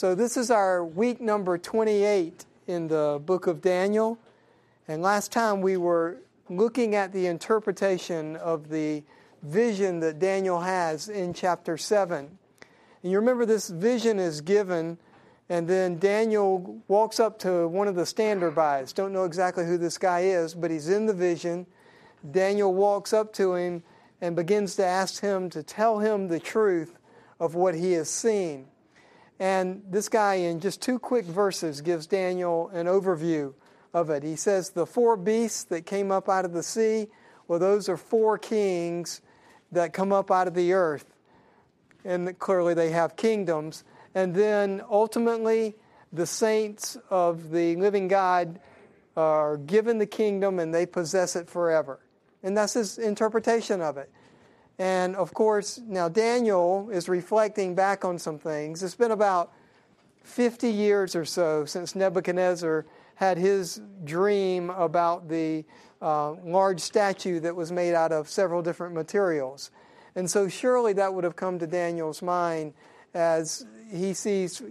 So, this is our week number 28 in the book of Daniel. And last time we were looking at the interpretation of the vision that Daniel has in chapter 7. And you remember this vision is given, and then Daniel walks up to one of the standerbys. Don't know exactly who this guy is, but he's in the vision. Daniel walks up to him and begins to ask him to tell him the truth of what he has seen. And this guy, in just two quick verses, gives Daniel an overview of it. He says, The four beasts that came up out of the sea, well, those are four kings that come up out of the earth and clearly they have kingdoms. And then ultimately, the saints of the living God are given the kingdom and they possess it forever. And that's his interpretation of it. And of course, now Daniel is reflecting back on some things. It's been about 50 years or so since Nebuchadnezzar had his dream about the uh, large statue that was made out of several different materials. And so surely that would have come to Daniel's mind as he sees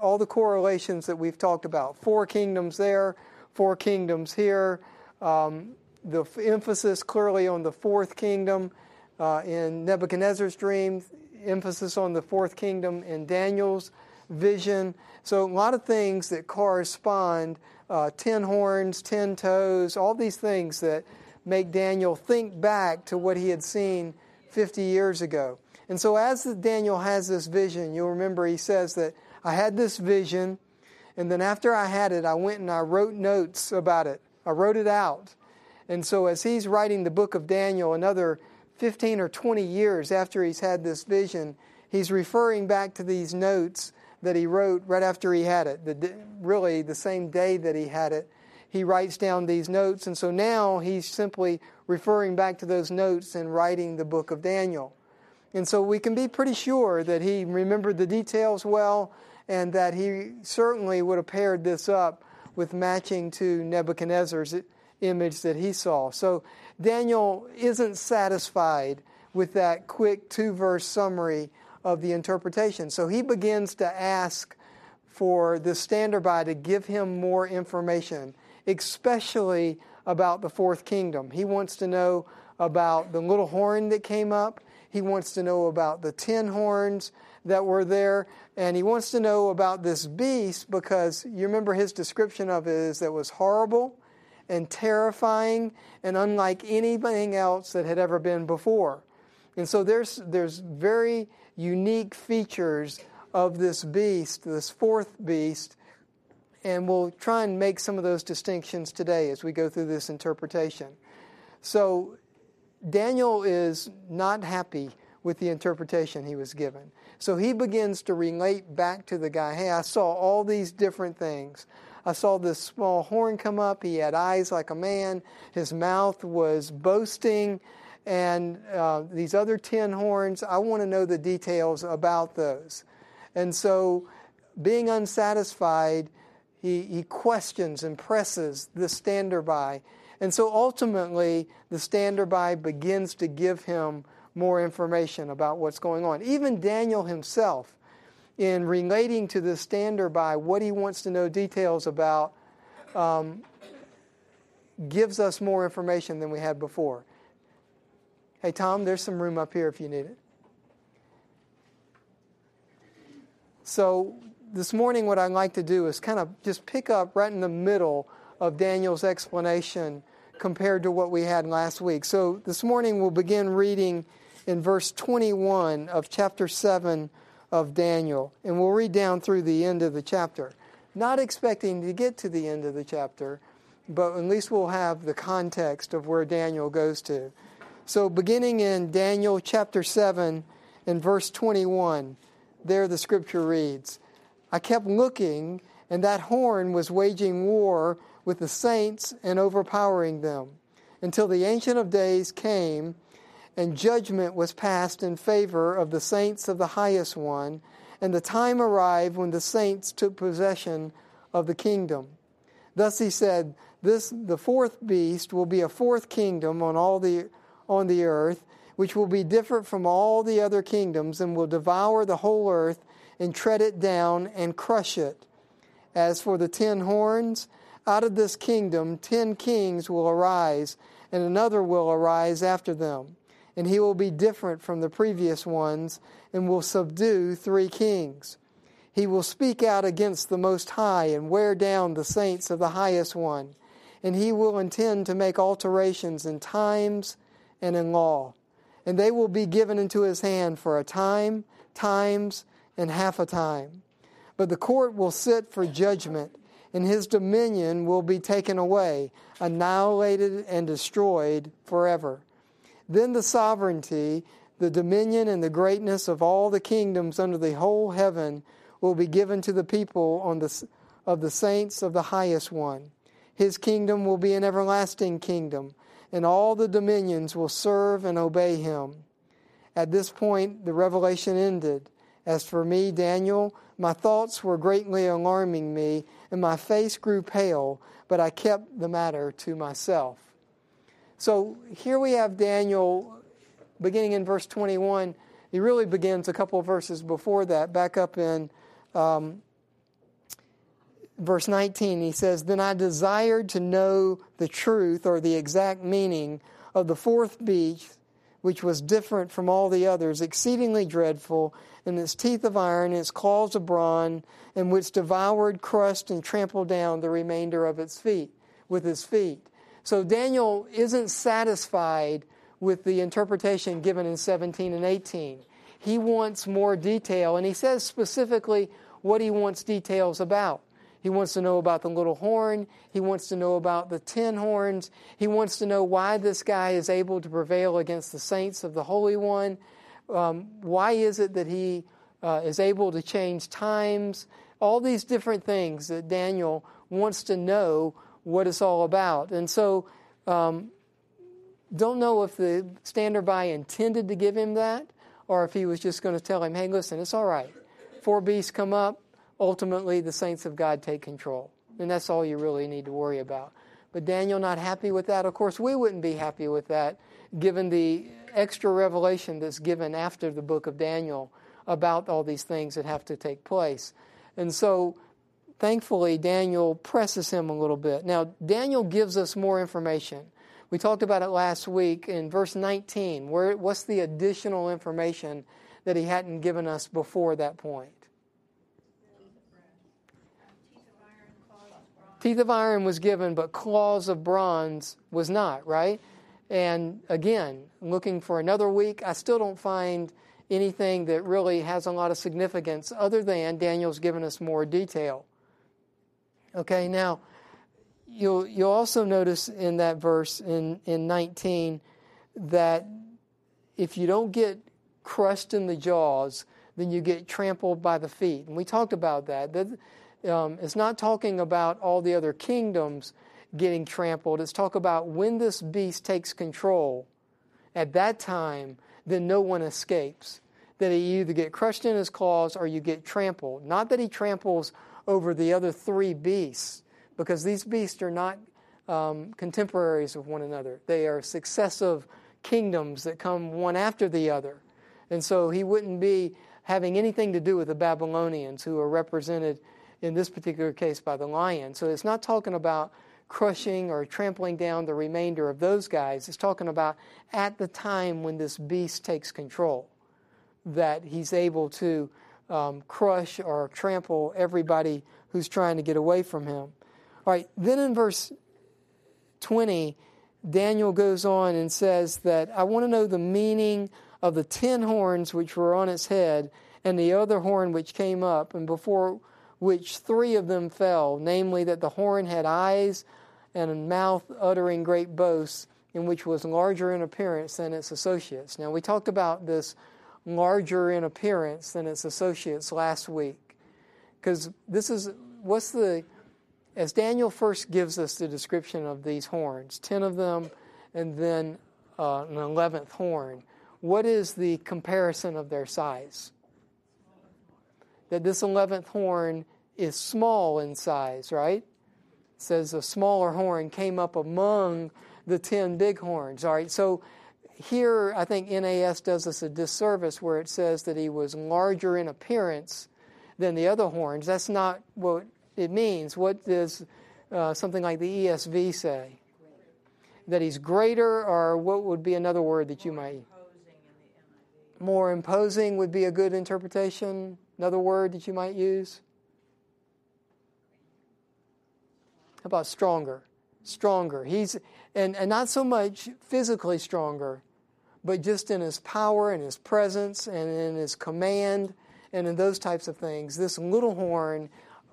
all the correlations that we've talked about four kingdoms there, four kingdoms here. Um, the emphasis clearly on the fourth kingdom uh, in Nebuchadnezzar's dream, emphasis on the fourth kingdom in Daniel's vision. So, a lot of things that correspond uh, ten horns, ten toes, all these things that make Daniel think back to what he had seen 50 years ago. And so, as Daniel has this vision, you'll remember he says that I had this vision, and then after I had it, I went and I wrote notes about it. I wrote it out. And so, as he's writing the book of Daniel, another 15 or 20 years after he's had this vision, he's referring back to these notes that he wrote right after he had it, the, really the same day that he had it. He writes down these notes, and so now he's simply referring back to those notes and writing the book of Daniel. And so we can be pretty sure that he remembered the details well and that he certainly would have paired this up with matching to Nebuchadnezzar's image that he saw. So Daniel isn't satisfied with that quick two verse summary of the interpretation. So he begins to ask for the standard by to give him more information, especially about the fourth kingdom. He wants to know about the little horn that came up. He wants to know about the ten horns that were there. And he wants to know about this beast because you remember his description of it is that it was horrible and terrifying and unlike anything else that had ever been before. And so there's, there's very unique features of this beast, this fourth beast, and we'll try and make some of those distinctions today as we go through this interpretation. So, Daniel is not happy with the interpretation he was given. So he begins to relate back to the guy hey, I saw all these different things. I saw this small horn come up. He had eyes like a man. His mouth was boasting. And uh, these other 10 horns, I want to know the details about those. And so, being unsatisfied, he, he questions and presses the standard by. And so ultimately, the standard by begins to give him more information about what's going on. Even Daniel himself, in relating to the standard by what he wants to know details about, um, gives us more information than we had before. Hey, Tom, there's some room up here if you need it. So, this morning, what I'd like to do is kind of just pick up right in the middle of Daniel's explanation compared to what we had last week. So this morning we'll begin reading in verse 21 of chapter 7 of Daniel, and we'll read down through the end of the chapter. Not expecting to get to the end of the chapter, but at least we'll have the context of where Daniel goes to. So beginning in Daniel chapter 7 and verse 21, there the scripture reads, I kept looking, and that horn was waging war with the saints and overpowering them, until the Ancient of Days came, and judgment was passed in favor of the saints of the highest one, and the time arrived when the saints took possession of the kingdom. Thus he said, This the fourth beast will be a fourth kingdom on all the on the earth, which will be different from all the other kingdoms, and will devour the whole earth and tread it down and crush it. As for the ten horns, out of this kingdom ten kings will arise, and another will arise after them. And he will be different from the previous ones, and will subdue three kings. He will speak out against the Most High and wear down the saints of the Highest One. And he will intend to make alterations in times and in law. And they will be given into his hand for a time, times, and half a time. But the court will sit for judgment, and his dominion will be taken away, annihilated, and destroyed forever. Then the sovereignty, the dominion, and the greatness of all the kingdoms under the whole heaven will be given to the people on the, of the saints of the highest one. His kingdom will be an everlasting kingdom, and all the dominions will serve and obey him. At this point, the revelation ended. As for me, Daniel, my thoughts were greatly alarming me, and my face grew pale, but I kept the matter to myself. So here we have Daniel beginning in verse 21. He really begins a couple of verses before that, back up in um, verse 19. He says, Then I desired to know the truth or the exact meaning of the fourth beast, which was different from all the others, exceedingly dreadful, and its teeth of iron, and its claws of bronze, and which devoured, crushed, and trampled down the remainder of its feet with his feet. So Daniel isn't satisfied with the interpretation given in 17 and 18. He wants more detail, and he says specifically what he wants details about. He wants to know about the little horn. He wants to know about the ten horns. He wants to know why this guy is able to prevail against the saints of the Holy One. Um, why is it that he uh, is able to change times? All these different things that Daniel wants to know what it's all about. And so, um, don't know if the standard by intended to give him that or if he was just going to tell him, hey, listen, it's all right. Four beasts come up. Ultimately, the saints of God take control. And that's all you really need to worry about. But Daniel not happy with that. Of course, we wouldn't be happy with that given the extra revelation that's given after the book of Daniel about all these things that have to take place. And so, thankfully, Daniel presses him a little bit. Now, Daniel gives us more information. We talked about it last week in verse 19. Where, what's the additional information that he hadn't given us before that point? Teeth of iron was given, but claws of bronze was not, right? And again, looking for another week, I still don't find anything that really has a lot of significance other than Daniel's given us more detail. Okay, now you'll you'll also notice in that verse in, in 19 that if you don't get crushed in the jaws, then you get trampled by the feet. And we talked about that. that um, it's not talking about all the other kingdoms getting trampled. It's talk about when this beast takes control. At that time, then no one escapes. That he either get crushed in his claws or you get trampled. Not that he tramples over the other three beasts, because these beasts are not um, contemporaries of one another. They are successive kingdoms that come one after the other. And so he wouldn't be having anything to do with the Babylonians who are represented in this particular case by the lion. So it's not talking about crushing or trampling down the remainder of those guys. It's talking about at the time when this beast takes control, that he's able to um, crush or trample everybody who's trying to get away from him. All right, then in verse 20, Daniel goes on and says that I want to know the meaning of the ten horns which were on its head and the other horn which came up, and before which three of them fell, namely that the horn had eyes and a mouth uttering great boasts, and which was larger in appearance than its associates. Now, we talked about this larger in appearance than its associates last week, because this is what's the as Daniel first gives us the description of these horns, 10 of them, and then uh, an 11th horn, what is the comparison of their size? That this 11th horn is small in size, right? It says a smaller horn came up among the 10 big horns. All right, so here I think NAS does us a disservice where it says that he was larger in appearance than the other horns. That's not what it means. What does uh, something like the ESV say? That he's greater, or what would be another word that you might? More imposing would be a good interpretation. Another word that you might use? How about stronger? Stronger. He's and, and not so much physically stronger, but just in his power and his presence and in his command and in those types of things. This little horn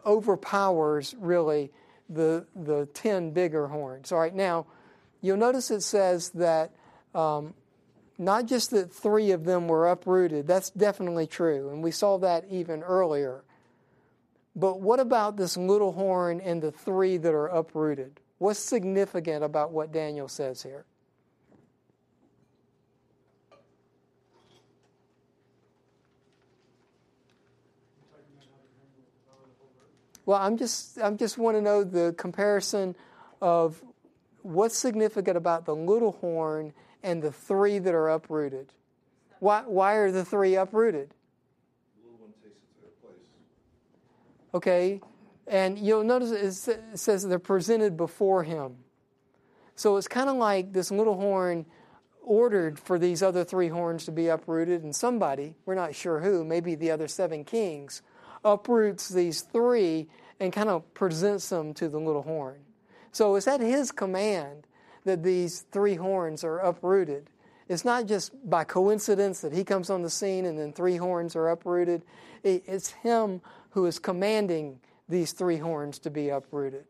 overpowers really the the ten bigger horns. All right, now you'll notice it says that um, not just that three of them were uprooted. That's definitely true, and we saw that even earlier. But what about this little horn and the three that are uprooted? What's significant about what Daniel says here? Well, I'm just I'm just want to know the comparison of what's significant about the little horn and the three that are uprooted. Why why are the three uprooted? Okay, and you'll notice it says they're presented before him. So it's kind of like this little horn ordered for these other three horns to be uprooted, and somebody, we're not sure who, maybe the other seven kings, uproots these three and kind of presents them to the little horn. So it's at his command that these three horns are uprooted. It's not just by coincidence that he comes on the scene and then three horns are uprooted. It's him who is commanding these three horns to be uprooted.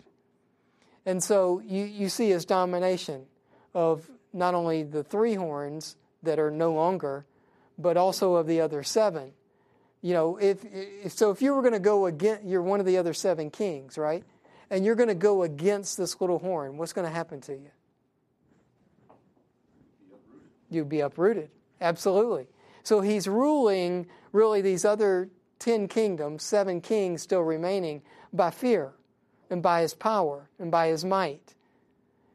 And so you, you see his domination of not only the three horns that are no longer, but also of the other seven. You know, if, if so, if you were going to go against, you're one of the other seven kings, right? And you're going to go against this little horn. What's going to happen to you? You'd be uprooted. Absolutely. So he's ruling really these other ten kingdoms, seven kings still remaining, by fear and by his power and by his might.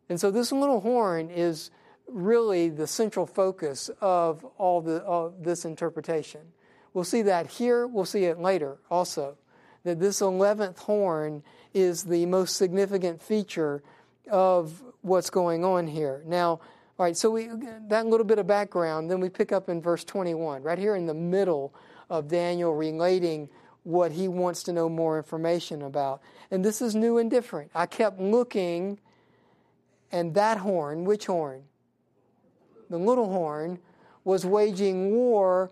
And so this little horn is really the central focus of all the, of this interpretation. We'll see that here, we'll see it later also. That this 11th horn is the most significant feature of what's going on here. Now, all right, so we that little bit of background, then we pick up in verse 21, right here in the middle of Daniel relating what he wants to know more information about. And this is new and different. I kept looking, and that horn, which horn? The little horn, was waging war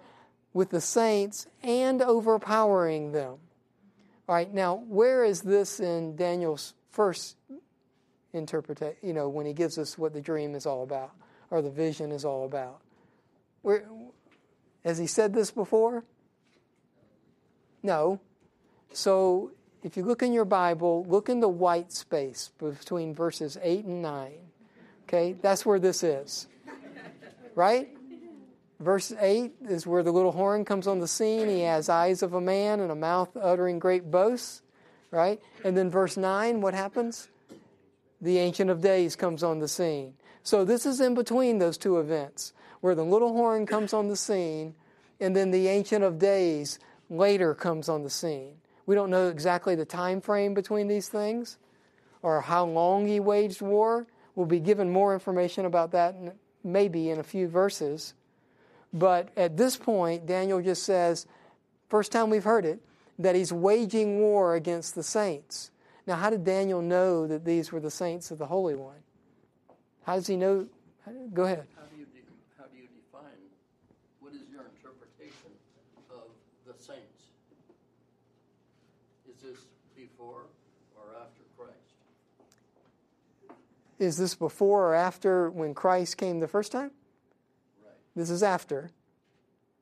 with the saints and overpowering them. All right, now, where is this in Daniel's first interpretation, you know, when he gives us what the dream is all about or the vision is all about? Where, has he said this before? No. So if you look in your Bible, look in the white space between verses 8 and 9. Okay, that's where this is. Right? Verse 8 is where the little horn comes on the scene. He has eyes of a man and a mouth uttering great boasts. Right? And then verse 9, what happens? The Ancient of Days comes on the scene. So this is in between those two events, where the little horn comes on the scene, and then the Ancient of Days later comes on the scene. We don't know exactly the time frame between these things or how long he waged war. We'll be given more information about that maybe in a few verses. But at this point, Daniel just says, first time we've heard it, that he's waging war against the saints. Now, how did Daniel know that these were the saints of the Holy One? How does he know? Go ahead. How do you, de- how do you define what is your interpretation of the saints? Is this before or after Christ? Is this before or after when Christ came the first time? This is after.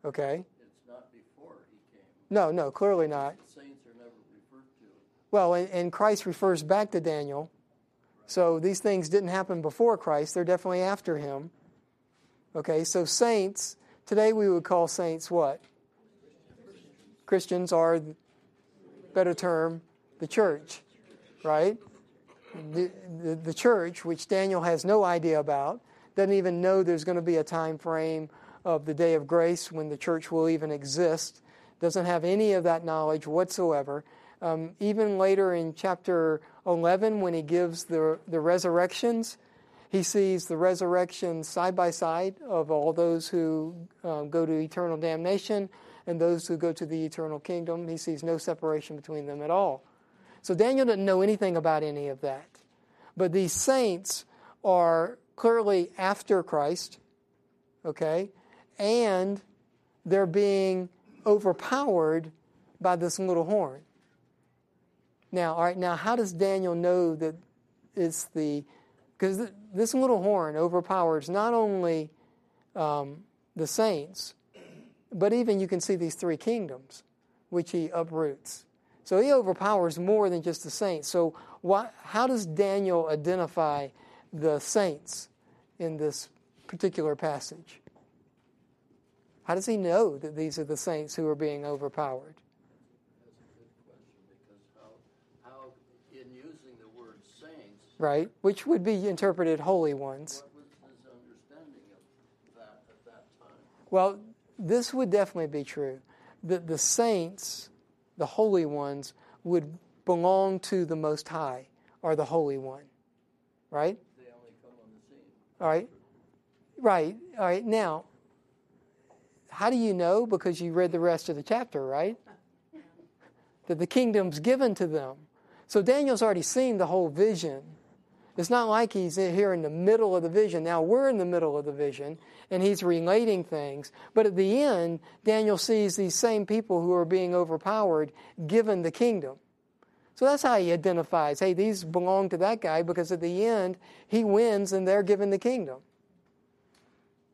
Okay. It's not before he came. No, no, clearly not. The saints are never referred to. Well, and, and Christ refers back to Daniel. Right. So these things didn't happen before Christ, they're definitely after him. Okay, so saints, today we would call saints what? Christians are, better term, the church, right? the, the, the church, which Daniel has no idea about, doesn't even know there's going to be a time frame of the day of grace when the church will even exist. doesn't have any of that knowledge whatsoever. Um, even later in chapter 11, when he gives the, the resurrections, he sees the resurrection side by side of all those who um, go to eternal damnation and those who go to the eternal kingdom. He sees no separation between them at all. So Daniel doesn't know anything about any of that. But these saints are clearly after Christ, okay, and they're being overpowered by this little horn. Now, all right, now how does Daniel know that it's the because this little horn overpowers not only um, the saints, but even you can see these three kingdoms, which he uproots. So he overpowers more than just the saints. So why, how does Daniel identify the saints in this particular passage? How does he know that these are the saints who are being overpowered? That's a good question because how, how in using the word saints, Right? Which would be interpreted holy ones. what was his understanding of that at that time? Well, this would definitely be true. That the saints, the holy ones, would belong to the Most High, or the Holy One. Right? They only come on the scene. All right. Right. All right. Now, how do you know? Because you read the rest of the chapter, right? That the kingdom's given to them. So Daniel's already seen the whole vision. It's not like he's here in the middle of the vision. Now we're in the middle of the vision and he's relating things. But at the end, Daniel sees these same people who are being overpowered given the kingdom. So that's how he identifies hey, these belong to that guy because at the end, he wins and they're given the kingdom.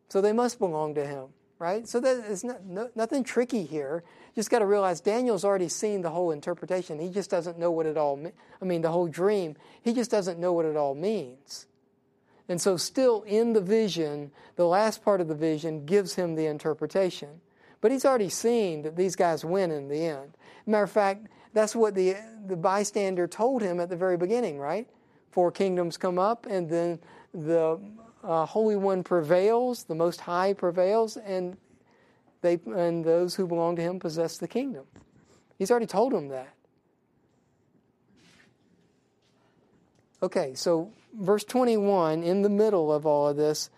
So they must belong to him, right? So that is not, no, nothing tricky here. Just got to realize Daniel's already seen the whole interpretation. He just doesn't know what it all means. I mean, the whole dream. He just doesn't know what it all means. And so, still in the vision, the last part of the vision gives him the interpretation. But he's already seen that these guys win in the end. Matter of fact, that's what the, the bystander told him at the very beginning, right? Four kingdoms come up, and then the uh, Holy One prevails, the Most High prevails, and they and those who belong to Him possess the kingdom. He's already told him that. Okay, so verse 21, in the middle of all of this,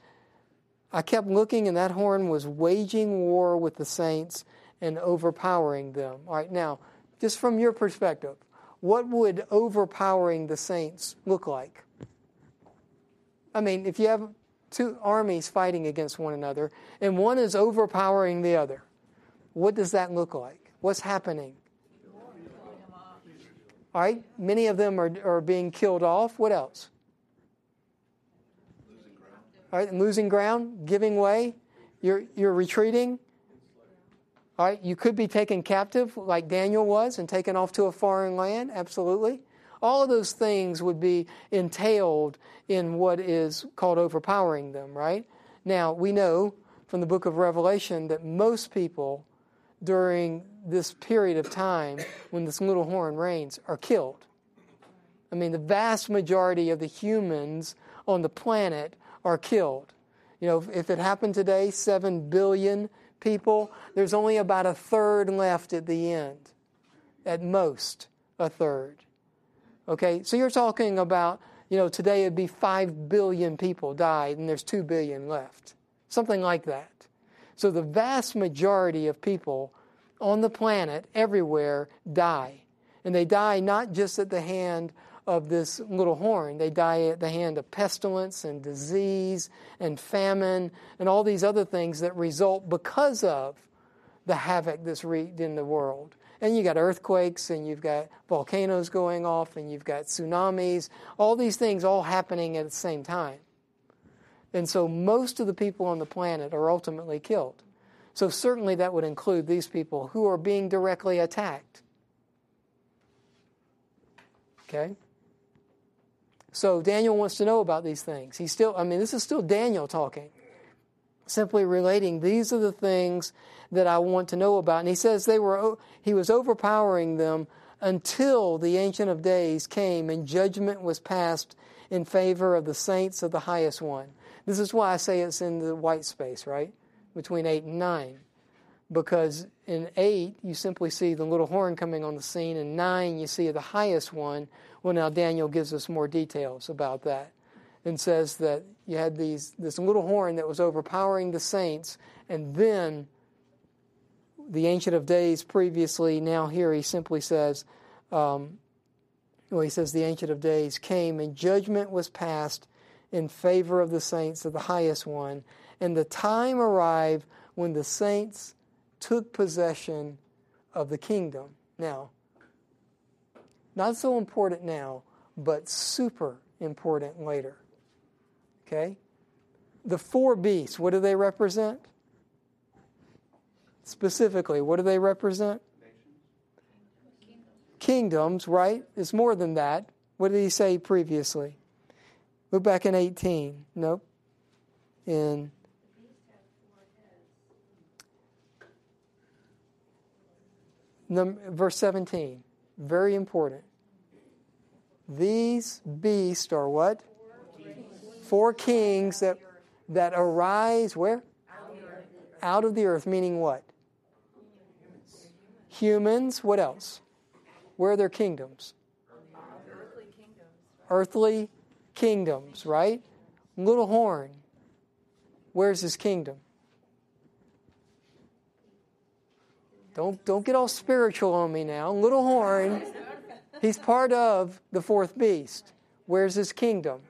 I kept looking, and that horn was waging war with the saints and overpowering them. All right, now, just from your perspective, what would overpowering the saints look like? I mean, if you have two armies fighting against one another and one is overpowering the other, what does that look like? What's happening? All right, many of them are, are being killed off. What else? All right, losing ground, giving way. You're, you're retreating. All right, you could be taken captive like Daniel was and taken off to a foreign land. Absolutely. All of those things would be entailed in what is called overpowering them, right? Now, we know from the book of Revelation that most people during this period of time when this little horn reigns are killed. I mean, the vast majority of the humans on the planet are killed. You know, if it happened today, 7 billion people, there's only about a third left at the end. At most, a third. Okay, so you're talking about, you know, today it'd be 5 billion people died and there's 2 billion left. Something like that. So the vast majority of people on the planet, everywhere, die. And they die not just at the hand of this little horn, they die at the hand of pestilence and disease and famine and all these other things that result because of the havoc that's wreaked in the world. And you got earthquakes, and you've got volcanoes going off, and you've got tsunamis, all these things all happening at the same time. And so most of the people on the planet are ultimately killed. So certainly that would include these people who are being directly attacked. Okay? So Daniel wants to know about these things. He's still, I mean, this is still Daniel talking, simply relating these are the things that I want to know about. And he says they were, he was overpowering them until the Ancient of Days came and judgment was passed in favor of the saints of the highest one. This is why I say it's in the white space, right? Between 8 and 9. because in 8, you simply see the little horn coming on the scene. and 9, you see the highest one. Well, now Daniel gives us more details about that and says that you had these, this little horn that was overpowering the saints, and then the Ancient of Days previously, now here he simply says, um, well, he says the Ancient of Days came and judgment was passed in favor of the saints of the highest one, and the time arrived when the saints took possession of the kingdom. Now, not so important now, but super important later. Okay? The four beasts, what do they represent? Specifically, what do they represent? Kingdoms, right? It's more than that. What did he say previously? Look back in 18. Nope. In verse 17. Very important. These beasts are what? Four kings that, that arise where? Out of the earth, meaning what? Humans. What else? Where are their kingdoms? Earthly kingdoms. Earthly kingdoms, right? Little horn. Where's his kingdom? Don't don't get all spiritual on me now. Little horn. He's part of the fourth beast. Where's his kingdom?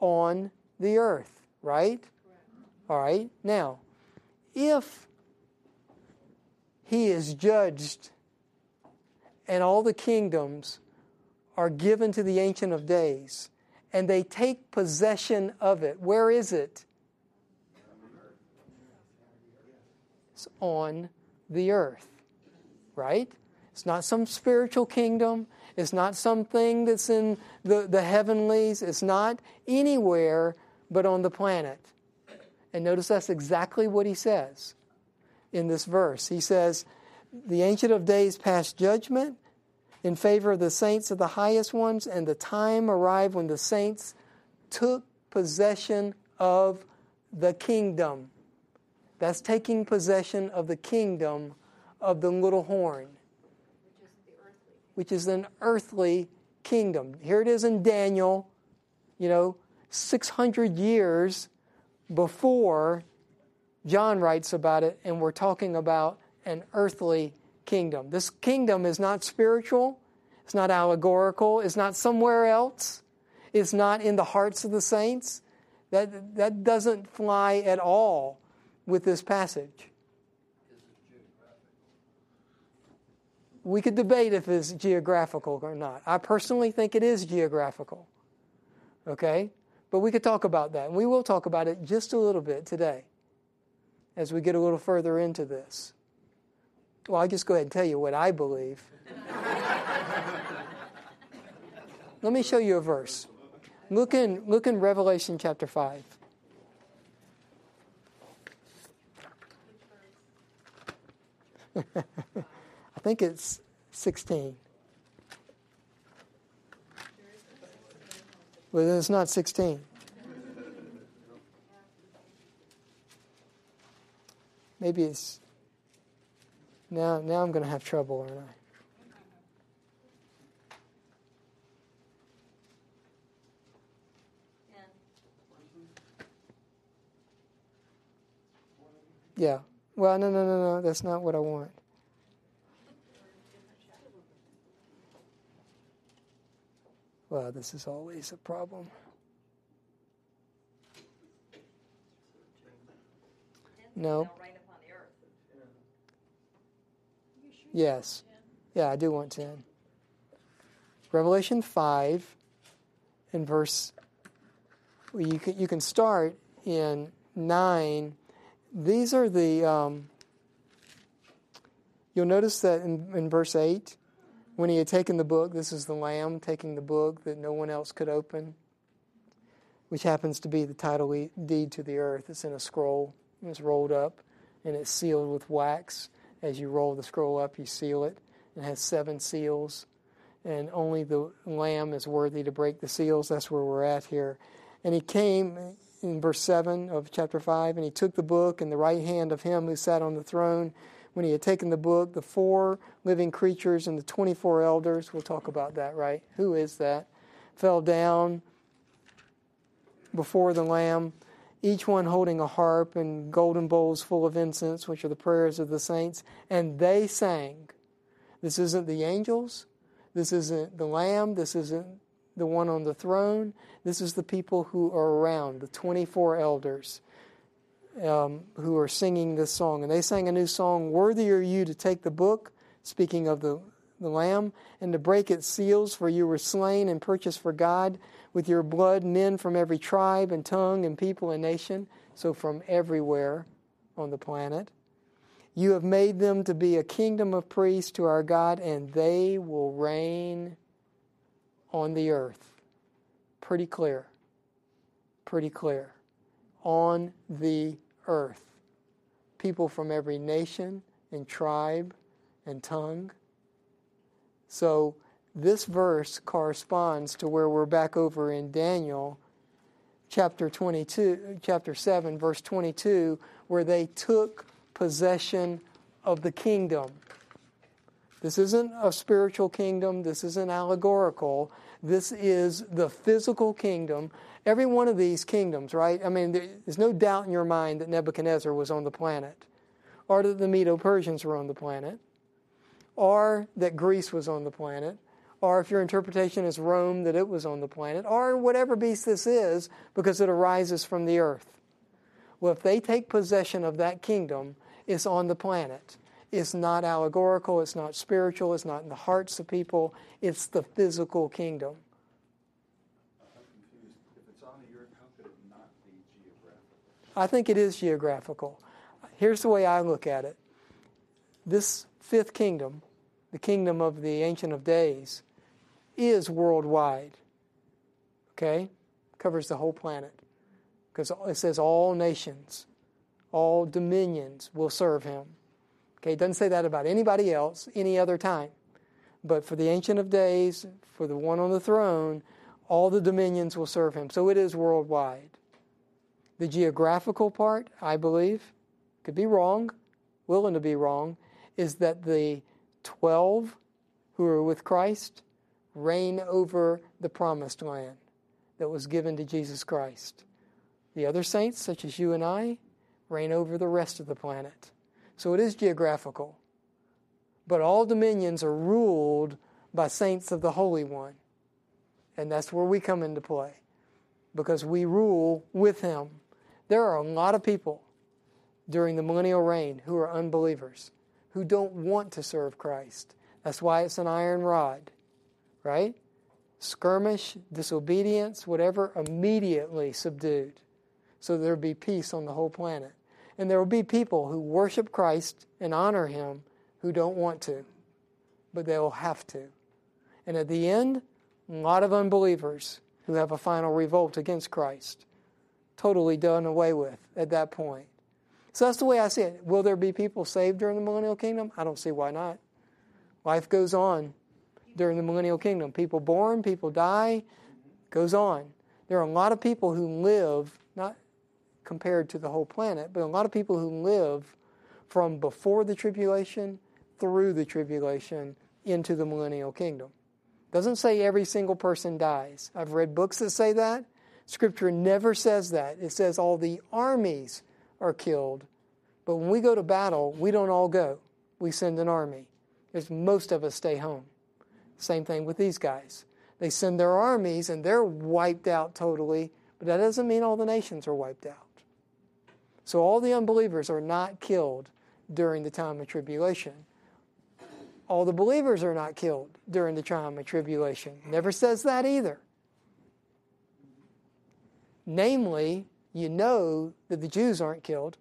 On the earth, right? All right. Now, if he is judged and all the kingdoms are given to the Ancient of Days and they take possession of it, where is it? It's on the earth, right? It's not some spiritual kingdom. It's not something that's in the, the heavenlies. It's not anywhere but on the planet. And notice that's exactly what he says in this verse. He says, The Ancient of Days passed judgment in favor of the saints of the highest ones, and the time arrived when the saints took possession of the kingdom. That's taking possession of the kingdom of the little horn, which is an earthly kingdom. Here it is in Daniel, you know, 600 years before John writes about it, and we're talking about an earthly kingdom. This kingdom is not spiritual, it's not allegorical, it's not somewhere else, it's not in the hearts of the saints. That, that doesn't fly at all with this passage. We could debate if it's geographical or not. I personally think it is geographical. Okay? But we could talk about that. And we will talk about it just a little bit today as we get a little further into this. Well, I'll just go ahead and tell you what I believe. Let me show you a verse. Look in, look in Revelation chapter 5. I think it's 16. Well, it's not 16. Maybe it's now. Now I'm going to have trouble, aren't I? Yeah. Well, no, no, no, no. That's not what I want. Well, this is always a problem. No. Yes. Yeah, I do want 10. Revelation 5 in verse well, you can you can start in 9 these are the um, you'll notice that in, in verse 8 when he had taken the book this is the lamb taking the book that no one else could open which happens to be the title deed to the earth it's in a scroll it's rolled up and it's sealed with wax as you roll the scroll up, you seal it. It has seven seals, and only the Lamb is worthy to break the seals. That's where we're at here. And he came, in verse 7 of chapter 5, and he took the book in the right hand of him who sat on the throne. When he had taken the book, the four living creatures and the 24 elders, we'll talk about that, right? Who is that? Fell down before the Lamb, each one holding a harp and golden bowls full of incense, which are the prayers of the saints. And they sang. This isn't the angels. This isn't the Lamb. This isn't the one on the throne. This is the people who are around, the 24 elders um, who are singing this song. And they sang a new song Worthy are you to take the book, speaking of the, the Lamb, and to break its seals, for you were slain and purchased for God with your blood men from every tribe and tongue and people and nation, so from everywhere on the planet. You have made them to be a kingdom of priests to our God, and they will reign on the earth. Pretty clear. Pretty clear. On the earth. People from every nation and tribe and tongue. So, this verse corresponds to where we're back over in Daniel chapter 22 chapter 7 verse 22 where they took possession of the kingdom this isn't a spiritual kingdom this isn't allegorical this is the physical kingdom every one of these kingdoms right i mean there's no doubt in your mind that nebuchadnezzar was on the planet or that the medo-persians were on the planet or that greece was on the planet or if your interpretation is Rome, that it was on the planet, or whatever beast this is, because it arises from the earth. Well, if they take possession of that kingdom, it's on the planet. It's not allegorical, it's not spiritual, it's not in the hearts of people, it's the physical kingdom. I think it is geographical. Here's the way I look at it this fifth kingdom, the kingdom of the Ancient of Days, is worldwide. Okay? Covers the whole planet. Because it says all nations, all dominions will serve him. Okay, it doesn't say that about anybody else, any other time. But for the Ancient of Days, for the one on the throne, all the dominions will serve him. So it is worldwide. The geographical part, I believe, could be wrong, willing to be wrong, is that the 12 who are with Christ reign over the promised land that was given to Jesus Christ. The other saints, such as you and I, reign over the rest of the planet. So it is geographical. But all dominions are ruled by saints of the Holy One. And that's where we come into play because we rule with Him. There are a lot of people during the millennial reign who are unbelievers, who don't want to serve Christ. That's why it's an iron rod right? Skirmish, disobedience, whatever, immediately subdued. So there'll be peace on the whole planet. And there will be people who worship Christ and honor Him who don't want to, but they'll have to. And at the end, a lot of unbelievers who have a final revolt against Christ, totally done away with at that point. So that's the way I see it. Will there be people saved during the millennial kingdom? I don't see why not. Life goes on during the millennial kingdom. People born, people die, goes on. There are a lot of people who live, compared to the whole planet, but a lot of people who live from before the tribulation through the tribulation into the millennial kingdom. Doesn't say every single person dies. I've read books that say that. Scripture never says that. It says all the armies are killed. But when we go to battle, we don't all go. We send an army. Most of us stay home. Same thing with these guys. They send their armies and they're wiped out totally, but that doesn't mean all the nations are wiped out. So all the unbelievers are not killed during the time of tribulation. All the believers are not killed during the time of tribulation. Never says that either. Namely, you know that the Jews aren't killed,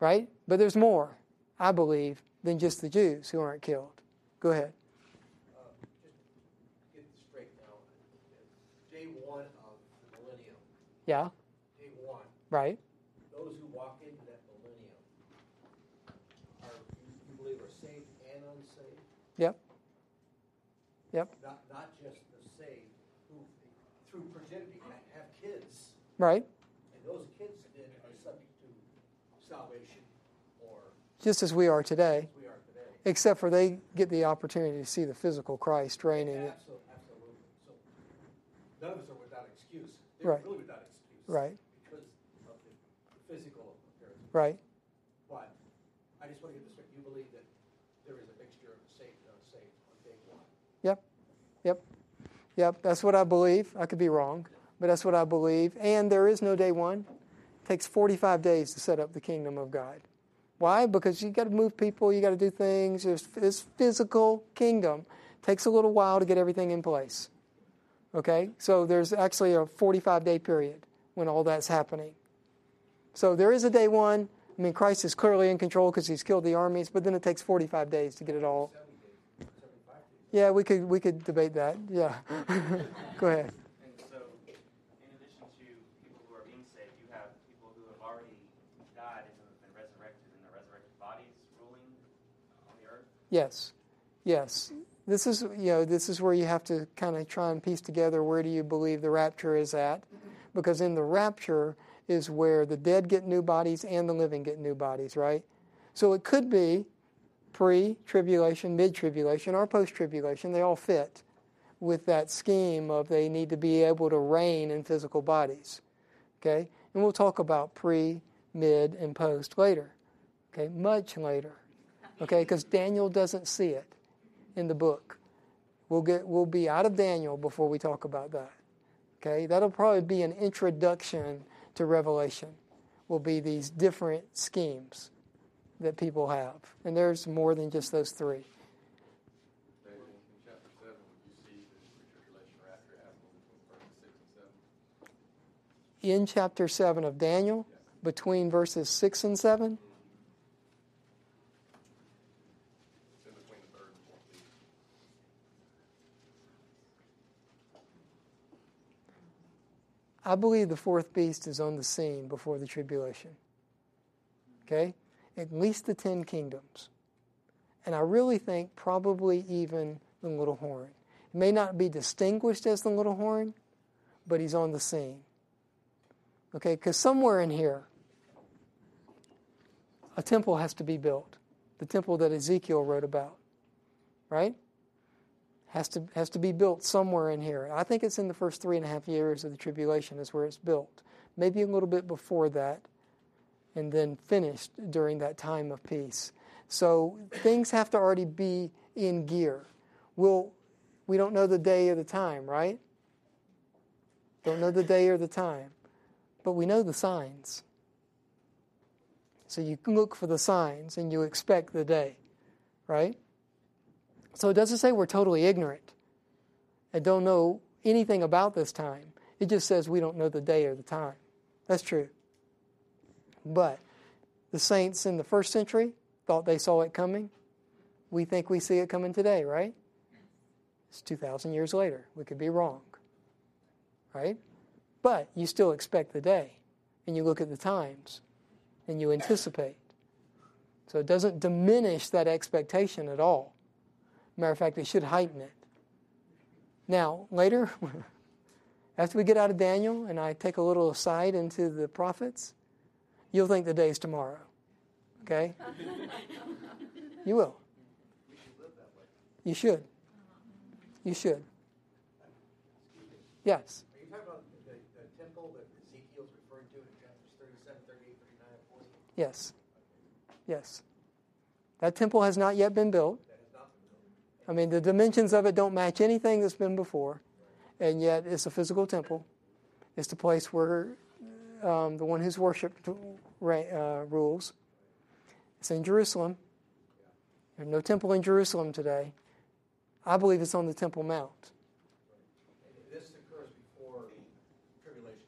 right? But there's more, I believe, than just the Jews who aren't killed. Go ahead. Yeah. Day one. Right. Those who walk into that millennium are, you believe, are saved and unsaved? Yep. Yep. Not, not just the saved who, through progeny, have kids. Right? And those kids then are subject to salvation or Just as we are today, we are today. except for they get the opportunity to see the physical Christ reigning. Absolutely, absolutely. So none of us are without excuse. They're Right. really without excuse. Right. Because of the physical appearance. Right? But I just want to get this straight. You believe that there is a mixture of saved and unsaved on day one. Yep. Yep. Yep. That's what I believe. I could be wrong, but that's what I believe. And there is no day one. It takes 45 days to set up the kingdom of God. Why? Because you got to move people, you got to do things. This physical kingdom takes a little while to get everything in place. Okay? So there's actually a 45 day period when all that's happening. So there is a day one. I mean, Christ is clearly in control because he's killed the armies, but then it takes 45 days to get it all. Yeah, we could we could debate that. Yeah. Go ahead. And so, in addition to people who are being saved, you have people who have already died and who have been resurrected in their resurrected bodies ruling on the earth. Yes. Yes. This is you know, this is where you have to kind of try and piece together where do you believe the rapture is at? Because in the rapture is where the dead get new bodies and the living get new bodies, right? So it could be pre tribulation, mid tribulation, or post tribulation. They all fit with that scheme of they need to be able to reign in physical bodies. Okay? And we'll talk about pre, mid, and post later. Okay? Much later. Okay? Because Daniel doesn't see it in the book. We'll get we'll be out of Daniel before we talk about that. Okay? That'll probably be an introduction to Revelation. Will be these different schemes that people have. And there's more than just those three. In chapter seven, would you see the pre-tribulation rapture happening between verses six and seven? In chapter 7 of Daniel, between verses 6 and 7, It's in between the third and fourth beast. I believe the fourth beast is on the scene before the tribulation. Okay? At least the ten kingdoms. And I really think probably even the little horn. It may not be distinguished as the little horn, but he's on the scene. Okay? Because somewhere in here, a temple has to be built. The temple that Ezekiel wrote about. Right? has to has to be built somewhere in here. I think it's in the first three and a half years of the tribulation is where it's built. Maybe a little bit before that, and then finished during that time of peace. So things have to already be in gear. We'll, we don't know the day or the time, right? Don't know the day or the time, but we know the signs. So you look for the signs and you expect the day, right? So it doesn't say we're totally ignorant and don't know anything about this time. It just says we don't know the day or the time. That's true. But the saints in the first century thought they saw it coming. We think we see it coming today, right? It's 2,000 years later. We could be wrong, right? But you still expect the day, and you look at the times, and you anticipate. So it doesn't diminish that expectation at all. Matter of fact, it should heighten it. Now, later, after we get out of Daniel and I take a little aside into the prophets, you'll think the day's tomorrow. Okay? you will. You should. You should. Yes. Are you talking about the, the temple that Ezekiel's referring to in chapters 37, 38, 39, and 40? Yes. Yes. That temple has not yet been built. That has not been built. I mean, the dimensions of it don't match anything that's been before, and yet it's a physical temple. It's the place where um, the one who's worshipped uh, rules. It's in Jerusalem. There's no temple in Jerusalem today. I believe it's on the Temple Mount. This occurs before tribulation.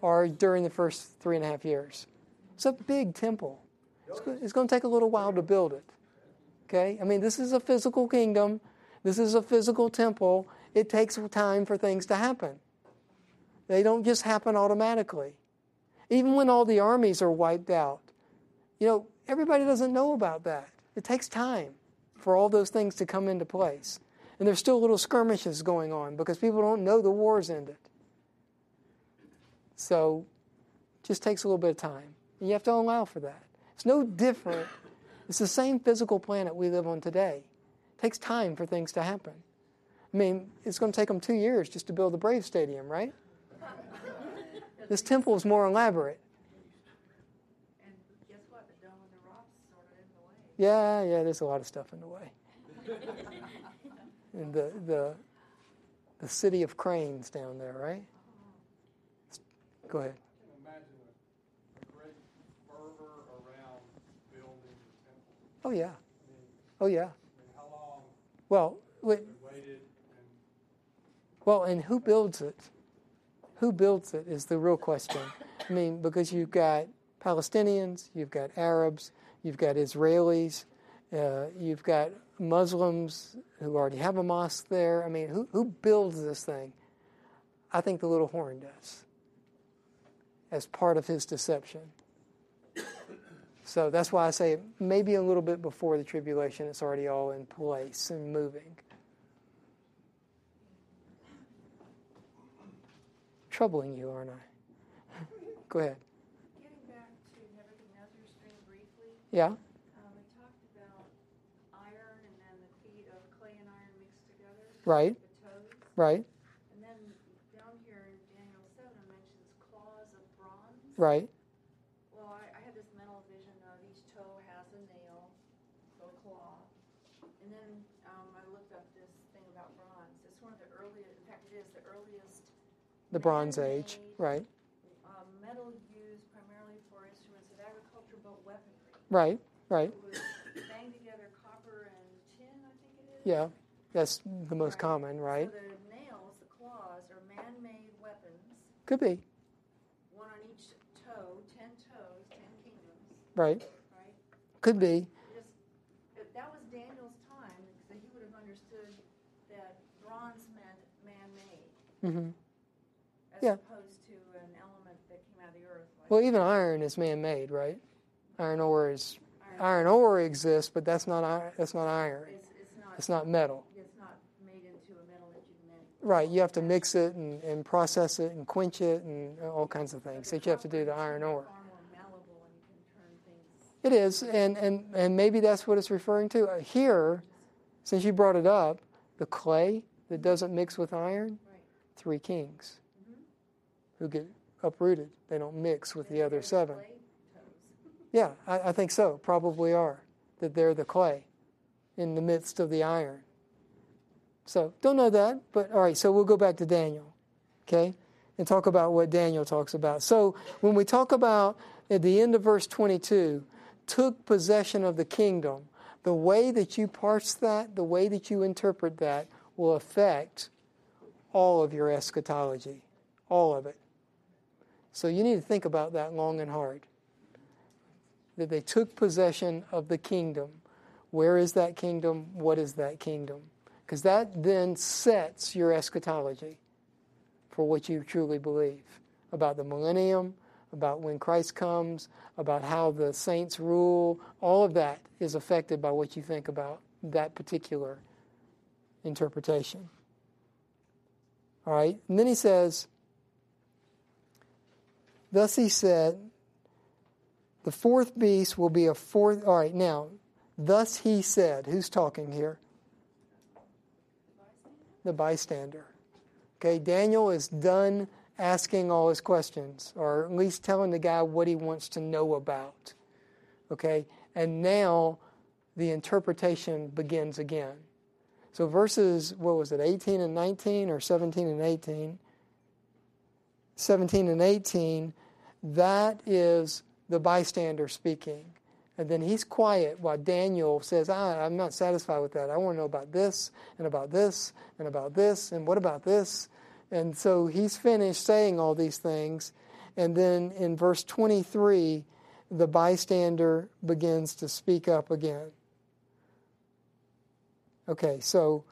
or during the first three and a half years. It's a big temple. It's, it's going to take a little while to build it. Okay? I mean, this is a physical kingdom, this is a physical temple. It takes time for things to happen, they don't just happen automatically. Even when all the armies are wiped out, you know, everybody doesn't know about that. It takes time for all those things to come into place. And there's still little skirmishes going on because people don't know the war's ended. So it just takes a little bit of time. And you have to allow for that. It's no different. It's the same physical planet we live on today. It takes time for things to happen. I mean, it's going to take them two years just to build the Brave Stadium, right? this temple is more elaborate. And guess what? The Dome of the Rock's sort of in the way. Yeah, yeah, there's a lot of stuff in the way. and the, the, the city of cranes down there, right? Go ahead. I can imagine a, a great fervor around building the temple. Oh, yeah. Oh, yeah. I mean, how long Well, wait, they waited and well, and who builds it? Who builds it is the real question. I mean, because you've got Palestinians, you've got Arabs, you've got Israelis, uh, you've got Muslims who already have a mosque there. I mean, who, who builds this thing? I think the little horn does as part of his deception. So that's why I say maybe a little bit before the tribulation, it's already all in place and moving. Troubling you, aren't I? Go ahead. Getting back to Nebuchadnezzar stream briefly, Yeah? um, we talked about iron and then the feet of clay and iron mixed together. Right. The toes. Right, And then down here in Daniel 7 it mentions claws of bronze. right. Well, I, I had this mental vision of each toe has a nail, so a claw. And then um, I looked up this thing about bronze. It's one of the earliest, in fact, it is the earliest The Bronze Age, right, um, metal used primarily for instruments of agriculture, but weaponry. right, right. It was banged together copper and tin, I think it is. Yeah, that's the most Right. common, right? So the nails, the claws, are man-made weapons. Could be, One on each toe, ten toes, ten kingdoms, right? right? Could be, Just, that was Daniel's time, he would have understood that bronze meant man-made, hmm as Yeah. opposed to an element that came out of the earth. Like Well, even iron is man-made, right? Iron ore is iron ore exists, but that's not iron. That's not iron. It's, it's not. It's not metal, It's not made into a metal that you can make. right? You have to mix it and, and process it and quench it and all kinds of things that you have to do to iron ore. Far more malleable, and you can turn things. It is, and, and, and maybe that's what it's referring to. Uh, Here, since you brought it up, the clay that doesn't mix with iron, Right. three kings. Who get uprooted. They don't mix with the other seven. Yeah, I, I think so. Probably are. That they're the clay in the midst of the iron. So don't know that, but all right, so we'll go back to Daniel, okay, and talk about what Daniel talks about. So when we talk about at the end of verse 22, took possession of the kingdom, the way that you parse that, the way that you interpret that, will affect all of your eschatology, all of it. So you need to think about that long and hard that they took possession of the kingdom. Where is that kingdom? What is that kingdom? Because that then sets your eschatology for what you truly believe about the millennium, about when Christ comes, about how the saints rule. All of that is affected by what you think about that particular interpretation. All right? And then he says, Thus he said, the fourth beast will be a fourth. All right, now, thus he said. Who's talking here? The bystander. Okay, Daniel is done asking all his questions, or at least telling the guy what he wants to know about. Okay, and now the interpretation begins again. So, verses, what was it, 18 and 19, or 17 and 18? 17 and 18, that is the bystander speaking. And then he's quiet while Daniel says, ah, I'm not satisfied with that. I want to know about this, and about this, and about this, and what about this? And so he's finished saying all these things. And then in verse 23, the bystander begins to speak up again. Okay, so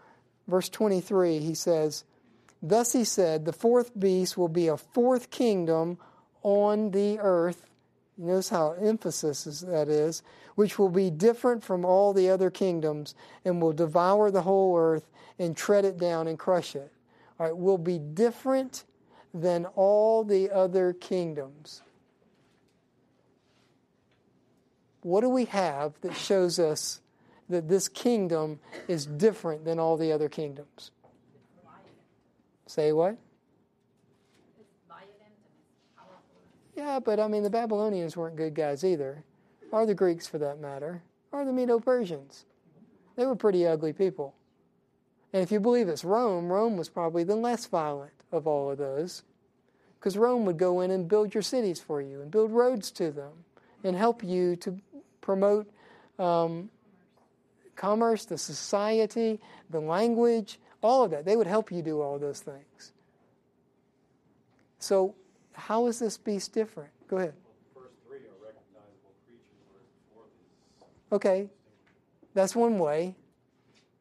verse 23, he says, Thus he said, the fourth beast will be a fourth kingdom on the earth. Notice how emphasis is, that is, which will be different from all the other kingdoms and will devour the whole earth and tread it down and crush it. All right, will be different. than all the other kingdoms. What do we have that shows us that this kingdom is different than all the other kingdoms? Say what? Yeah, but I mean, the Babylonians weren't good guys either, or the Greeks for that matter, or the Medo Persians. They were pretty ugly people. And if you believe it's Rome, Rome was probably the less violent of all of those. Because Rome would go in and build your cities for you and build roads to them and help you to promote um, commerce, the society, the language, all of that. They would help you do all those things. So, how is this beast different? Go ahead. Well, the first three are recognizable creatures, whereas the fourth is. Okay, that's one way.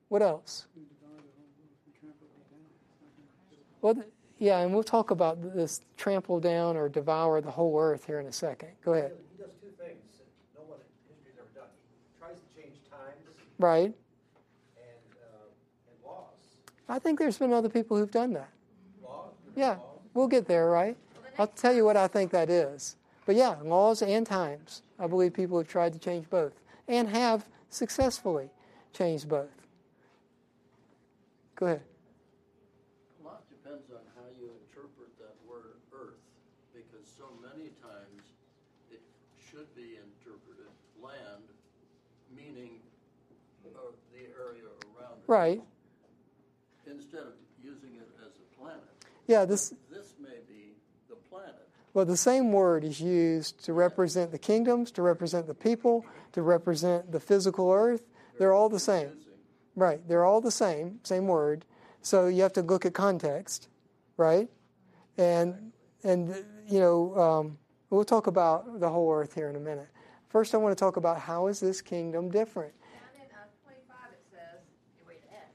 What else? Well, yeah, and we'll talk about this trample down or devour the whole earth here in a second. Go ahead. He does two things that no one in history has ever done. He tries to change times Right. and, uh, and laws. I think there's been other people who've done that. Laws, Yeah, laws. we'll get there, right? I'll tell you what I think that is. But yeah, laws and times. I believe people have tried to change both and have successfully changed both. Go ahead. A lot depends on how you interpret that word earth, because so many times it should be interpreted land, meaning uh, the area around it. Right. Instead of using it as a planet. Yeah, this This may be the planet. Well, the same word is used to represent the kingdoms, to represent the people, to represent the physical earth. They're all the same. Right. They're all the same, same word. So you have to look at context, right? And and you know, um, we'll talk about the whole earth here in a minute. First, I want to talk about how is this kingdom different? Down in uh, 25 it says, you wait ahead,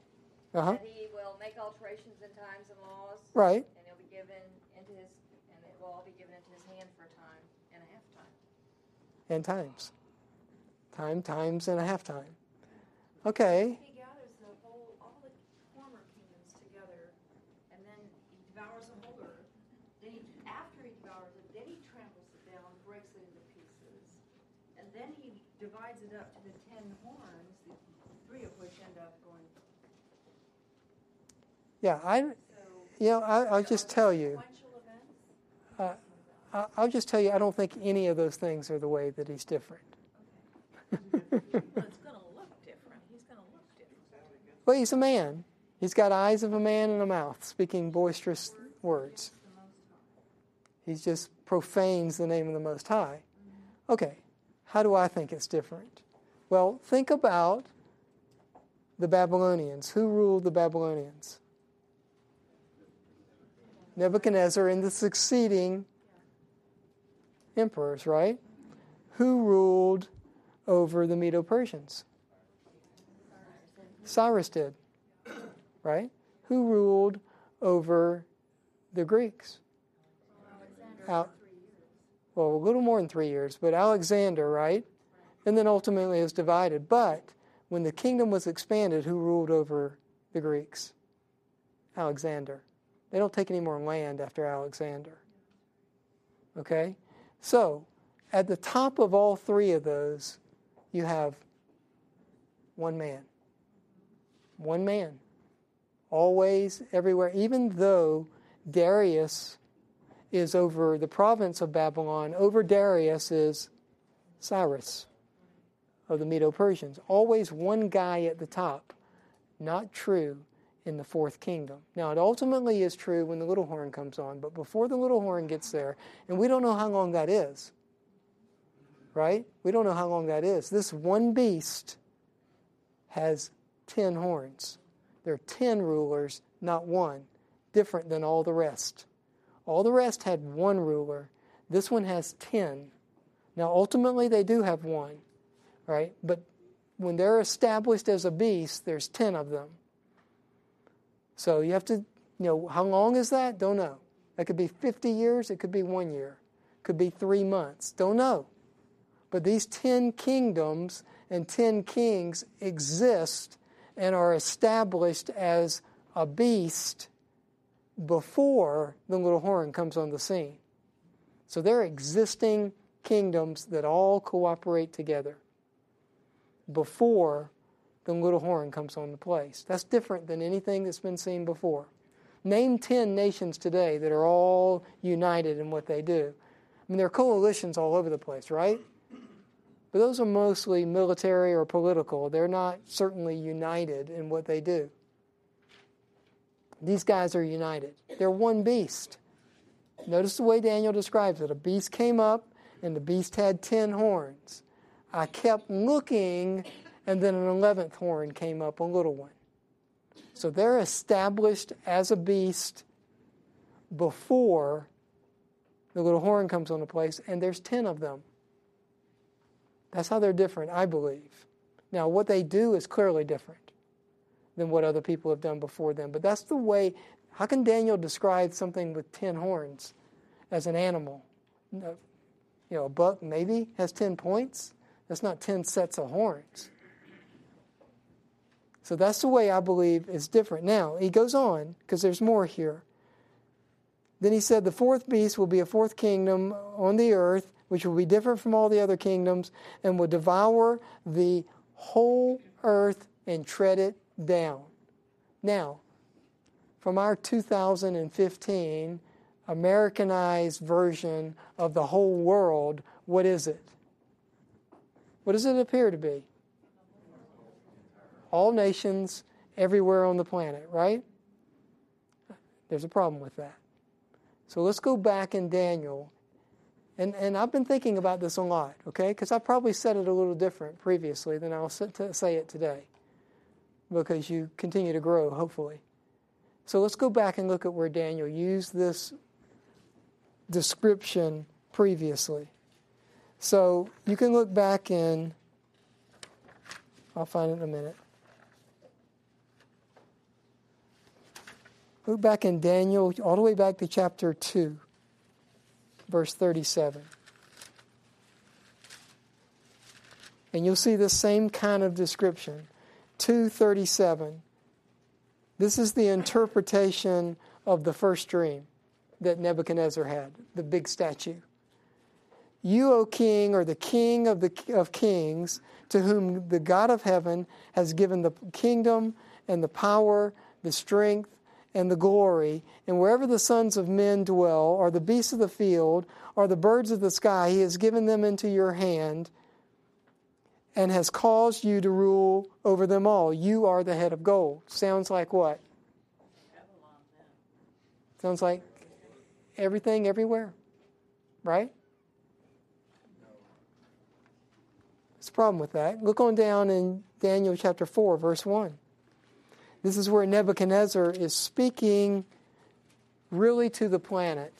Uh huh. that he will make alterations in times and laws. Right. And it'll be given into his, and it will all be given into his hand for a time and a half time. And times. Time, times, and a half time. Okay. He gathers the whole, all the former kingdoms together, and then he devours the whole earth. Then he, after he devours it, then he tramples it down, breaks it into pieces, and then he divides it up to the ten horns, the three of which end up going. Yeah, I. you know, I, I'll just tell you. I- I'll just tell you, I don't think any of those things are the way that he's different. Well, it's going to look different. He's going to look different. Well, he's a man. He's got eyes of a man and a mouth, speaking boisterous words. He just profanes the name of the Most High. Mm-hmm. Okay, how do I think it's different? Well, think about the Babylonians. Who ruled the Babylonians? Nebuchadnezzar and the succeeding emperors, right? Who ruled over the Medo Persians? Cyrus did, right? Who ruled over the Greeks? Al- well, a little more than three years, but Alexander, right? And then ultimately was divided. But when the kingdom was expanded, who ruled over the Greeks? Alexander. They don't take any more land after Alexander. Okay? So, at the top of all three of those, you have one man. One man. Always, everywhere. Even though Darius is over the province of Babylon, over Darius is Cyrus of the Medo Persians. Always one guy at the top. Not true in the fourth kingdom. Now, it ultimately is true when the little horn comes on, but before the little horn gets there, and we don't know how long that is, right? We don't know how long that is. This one beast has 10 horns. There are 10 rulers, not one, different than all the rest. All the rest had one ruler. This one has 10. Now, ultimately, they do have one, right? But when they're established as a beast, there's 10 of them. So you have to, you know, how long is that? Don't know. That could be 50 years, it could be one year, could be three months. Don't know. But these 10 kingdoms and 10 kings exist and are established as a beast before the little horn comes on the scene. So they're existing kingdoms that all cooperate together before the little horn comes on the place. That's different than anything that's been seen before. Name 10 nations today that are all united in what they do. I mean, there are coalitions all over the place, right? But those are mostly military or political. They're not certainly united in what they do. These guys are united. They're one beast. Notice the way Daniel describes it. A beast came up, and the beast had ten horns. I kept looking, and then an eleventh horn came up, a little one. So they're established as a beast before the little horn comes on the place, and there's ten of them. That's how they're different, I believe. Now, what they do is clearly different than what other people have done before them. But that's the way. How can Daniel describe something with ten horns as an animal? You know, a buck maybe has ten points. That's not ten sets of horns. So that's the way I believe is different. Now, he goes on, because there's more here. Then he said, The fourth beast will be a fourth kingdom on the earth, which will be different from all the other kingdoms, and will devour the whole earth and tread it down. Now, from our 2015 Americanized version of the whole world, what is it? What does it appear to be? All nations everywhere on the planet, right? There's a problem with that. So let's go back in Daniel. And, and I've been thinking about this a lot, okay? Because I probably said it a little different previously than I'll say it today because you continue to grow, hopefully. So let's go back and look at where Daniel used this description previously. So you can look back in, I'll find it in a minute. Look back in Daniel, all the way back to chapter 2, verse 37. And you'll see the same kind of description. 237. This is the interpretation of the first dream that Nebuchadnezzar had, the big statue. You, O king, are the king of, the, of kings, to whom the God of heaven has given the kingdom and the power, the strength, and the glory. And wherever the sons of men dwell, or the beasts of the field, or the birds of the sky, he has given them into your hand and has caused you to rule over them all. You are the head of gold. Sounds like what? Sounds like everything everywhere, right? What's the problem with that? Look on down in Daniel chapter 4, verse 1. This is where Nebuchadnezzar is speaking really to the planet.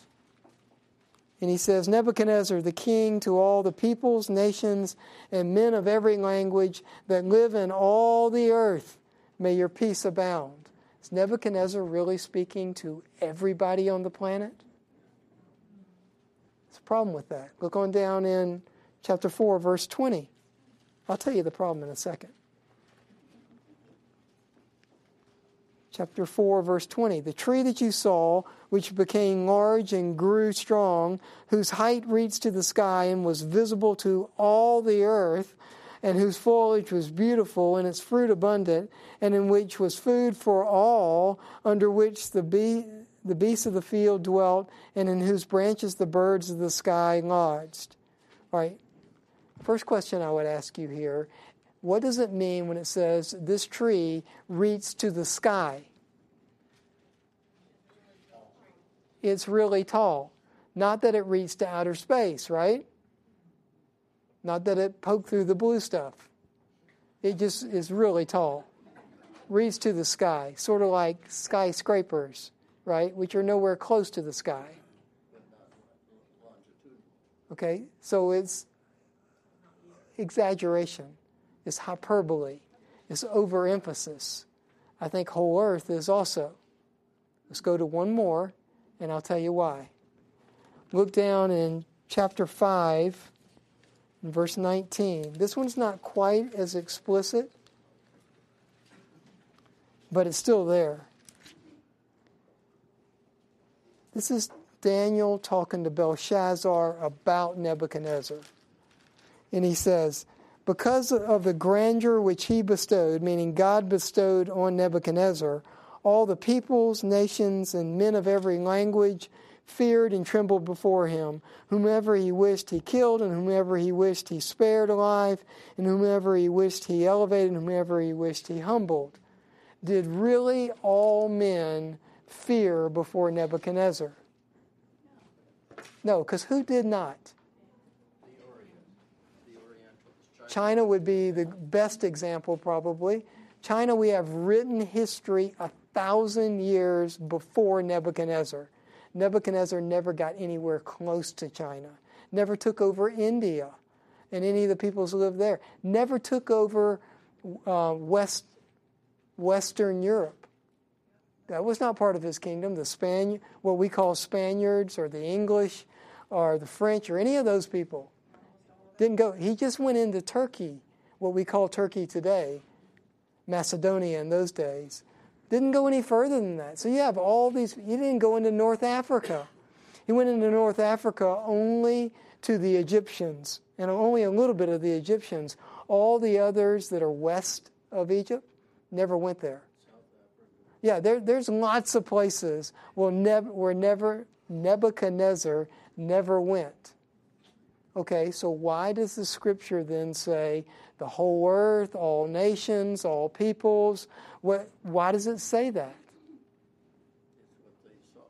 And he says, Nebuchadnezzar, the king, to all the peoples, nations, and men of every language that live in all the earth, may your peace abound. Is Nebuchadnezzar really speaking to everybody on the planet? There's a problem with that. Look on down in chapter 4, verse 20. I'll tell you the problem in a second. Chapter 4, verse 20. The tree that you saw, which became large and grew strong, whose height reached to the sky and was visible to all the earth, and whose foliage was beautiful and its fruit abundant, and in which was food for all, under which the, bee, the beasts of the field dwelt, and in whose branches the birds of the sky lodged. All right. First question I would ask you here what does it mean when it says this tree reaches to the sky? It's really tall. Not that it reached to outer space, right? Not that it poked through the blue stuff. It just is really tall. Reaches to the sky, sort of like skyscrapers, right? Which are nowhere close to the sky. Okay, so it's exaggeration is hyperbole, is overemphasis. I think whole earth is also. Let's go to one more, and I'll tell you why. Look down in chapter 5, verse 19. This one's not quite as explicit, but it's still there. This is Daniel talking to Belshazzar about Nebuchadnezzar. And he says, Because of the grandeur which he bestowed, meaning God bestowed on Nebuchadnezzar, all the peoples, nations, and men of every language feared and trembled before him. Whomever he wished he killed, and whomever he wished he spared alive, and whomever he wished he elevated, and whomever he wished he humbled. Did really all men fear before Nebuchadnezzar? No, because who did not? The Orient, the Orientals. China would be the best example, probably. China, we have written history a thousand years before Nebuchadnezzar. Nebuchadnezzar never got anywhere close to China, never took over India and any of the peoples who lived there, never took over uh, West, Western Europe. That was not part of his kingdom. The Span, what we call Spaniards or the English or the French or any of those people didn't go. He just went into Turkey, what we call Turkey today, Macedonia in those days. Didn't go any further than that. So you have all these, he didn't go into North Africa. He went into North Africa only to the Egyptians, and only a little bit of the Egyptians. All the others that are west of Egypt never went there. Yeah, there, there's lots of places where, Neb, where never Nebuchadnezzar never went. Okay, so why does the scripture then say the whole earth, all nations, all peoples? What, why does it say that? What they saw.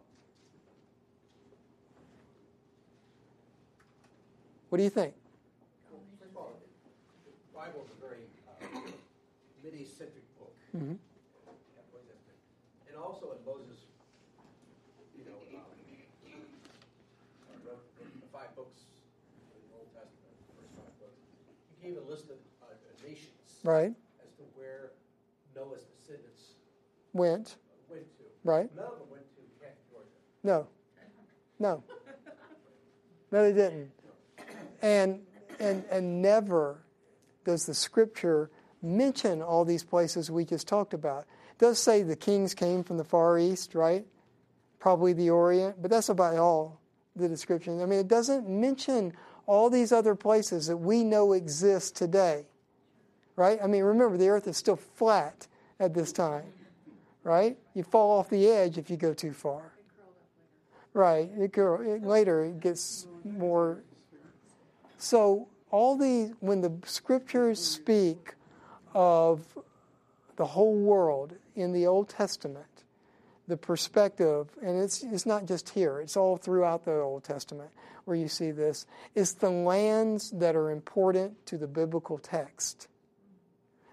What do you think? The Bible is a very uh, midi-centric book. Mhm. And also in Moses, you know, um, wrote the the five books of the Old Testament, the first five books. He gave a list of uh, nations Right? as to where Noah's descendants Went. went to. Right? None of them went to Canton, Georgia. No. No. No, they didn't. And and and never does the scripture mention all these places we just talked about. It does say the kings came from the far east, right? Probably the Orient, but that's about all the description. I mean, it doesn't mention all these other places that we know exist today. Right? I mean, remember the earth is still flat at this time. Right? You fall off the edge if you go too far. Right. It, it, later it gets more. So all these, when the scriptures speak of the whole world in the Old Testament, the perspective, and it's it's not just here; it's all throughout the Old Testament where you see this. It's the lands that are important to the biblical text.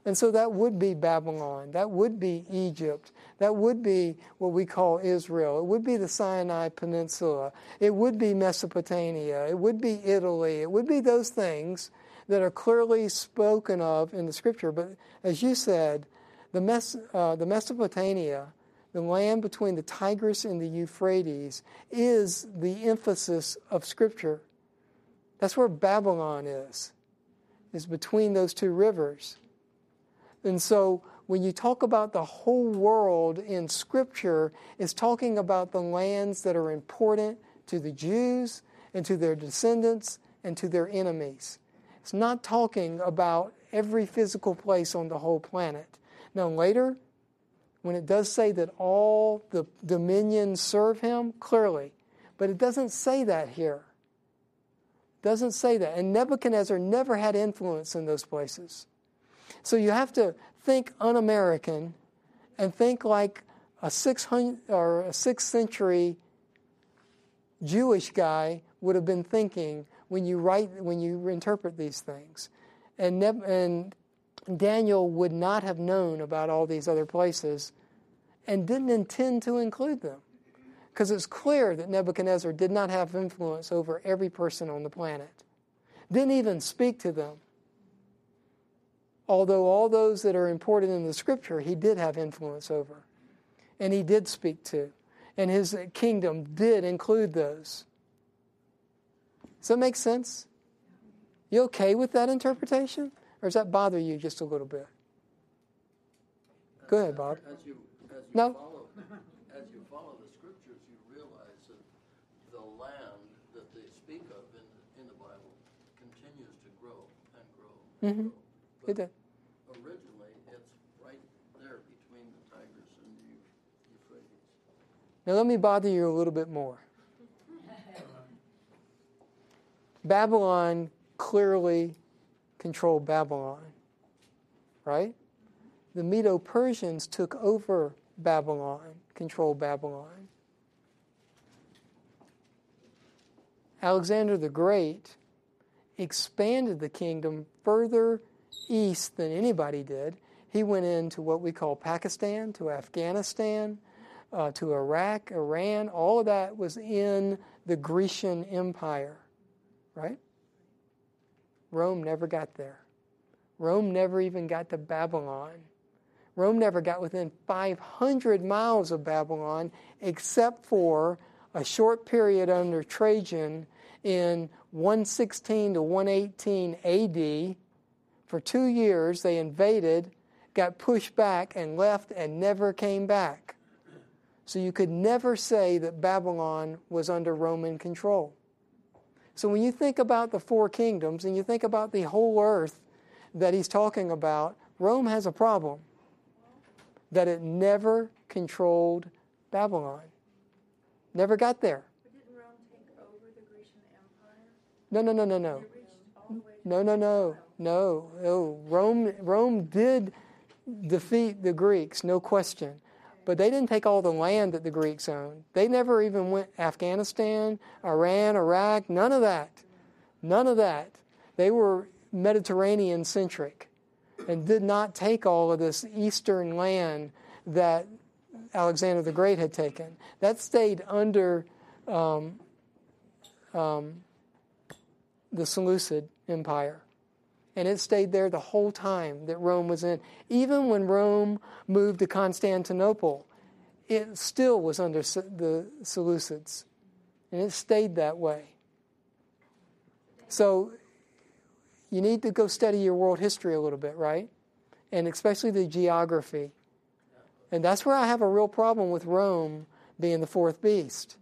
And so that would be Babylon. That would be Egypt. That would be what we call Israel. It would be the Sinai Peninsula. It would be Mesopotamia. It would be Italy. It would be those things that are clearly spoken of in the scripture. But as you said, the, Mes- uh, the Mesopotamia, the land between the Tigris and the Euphrates, is the emphasis of scripture. That's where Babylon is, is between those two rivers. And so when you talk about the whole world in Scripture, it's talking about the lands that are important to the Jews and to their descendants and to their enemies. It's not talking about every physical place on the whole planet. Now, later, when it does say that all the dominions serve him, clearly, but it doesn't say that here. It doesn't say that. And Nebuchadnezzar never had influence in those places. So you have to think un-American and think like a 600 or a 6th century Jewish guy would have been thinking when you write when you interpret these things. And Neb- and Daniel would not have known about all these other places and didn't intend to include them. Because it's clear that Nebuchadnezzar did not have influence over every person on the planet. Didn't even speak to them although all those that are important in the scripture he did have influence over and he did speak to and his kingdom did include those does that make sense you okay with that interpretation or does that bother you just a little bit Go ahead, Bob. As you, as you No. follow, as you follow the scriptures, you realize that the land that they speak of in, in the Bible continues to grow and grow and Mhm. grow. It did. Originally, it's right there between the Tigris and the Euphrates. Now, let me bother you a little bit more. Babylon clearly controlled Babylon, right? The Medo Persians took over Babylon, controlled Babylon. Alexander the Great expanded the kingdom further east than anybody did. He went into what we call Pakistan, to Afghanistan, uh, to Iraq, Iran. All of that was in the Grecian Empire, right? Rome never got there. Rome never even got to Babylon. Rome never got within 500 miles of Babylon except for a short period under Trajan in 116 to 118 AD. For two years, they invaded, got pushed back, and left and never came back. So you could never say that Babylon was under Roman control. So when you think about the four kingdoms and you think about the whole earth that he's talking about, Rome has a problem that it never controlled Babylon. Never got there. But didn't Rome take over the Grecian Empire? No, no, no, no, no. It reached all the way to No, no, no, no. no. Rome, Rome did defeat the Greeks, no question. But they didn't take all the land that the Greeks owned. They never even went Afghanistan, Iran, Iraq, none of that. None of that. They were Mediterranean centric and did not take all of this eastern land that Alexander the Great had taken. That stayed under um, um, the Seleucid Empire. And it stayed there the whole time that Rome was in. Even when Rome moved to Constantinople, it still was under the Seleucids. And it stayed that way. So you need to go study your world history a little bit, right? And especially the geography. And that's where I have a real problem with Rome being the fourth beast.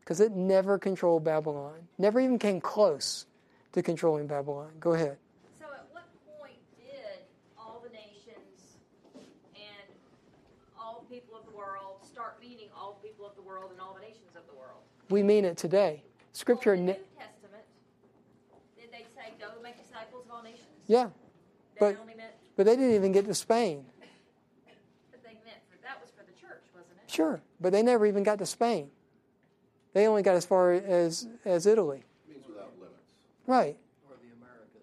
Because it never controlled Babylon, never even came close to controlling Babylon. Go ahead. So at what point did all the nations and all the people of the world start meaning all the people of the world and all the nations of the world? We mean it today. Scripture, Well, in the New Testament, did they say, go make disciples of all nations? yeah, They but- only meant, but they didn't even get to Spain. but they meant, for, that was for the church, wasn't it? Sure, but they never even got to Spain. They only got as far as, as Italy. Means without limits. Right. Or the Americas.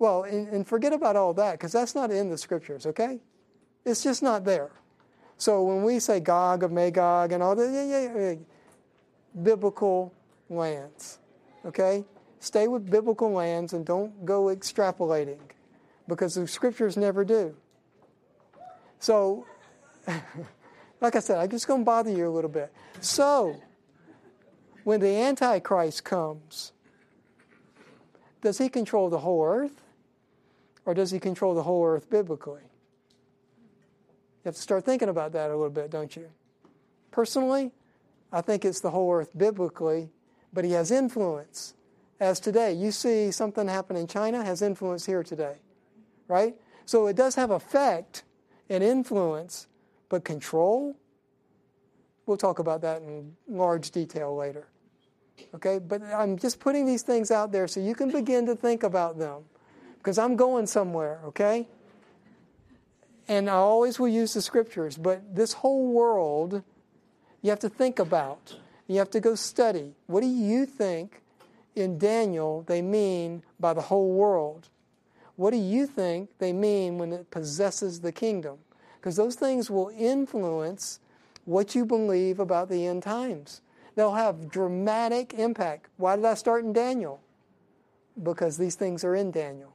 Well, and, and forget about all that because that's not in the scriptures, okay? It's just not there. So when we say Gog of Magog and all that, yeah, yeah, yeah, biblical lands, okay? Stay with biblical lands and don't go extrapolating because the scriptures never do. So, like I said, I'm just going to bother you a little bit. So, when the Antichrist comes, does he control the whole earth? Or does he control the whole earth biblically? You have to start thinking about that a little bit, don't you? Personally, I think it's the whole earth biblically, but he has influence. As today, you see something happen in China has influence here today, right? So it does have effect and influence, but control? We'll talk about that in large detail later. Okay, but I'm just putting these things out there so you can begin to think about them because I'm going somewhere, okay? And I always will use the scriptures, but this whole world you have to think about. You have to go study. What do you think in Daniel they mean by the whole world? What do you think they mean when it possesses the kingdom? Because those things will influence what you believe about the end times. They'll have dramatic impact. Why did I start in Daniel? Because these things are in Daniel.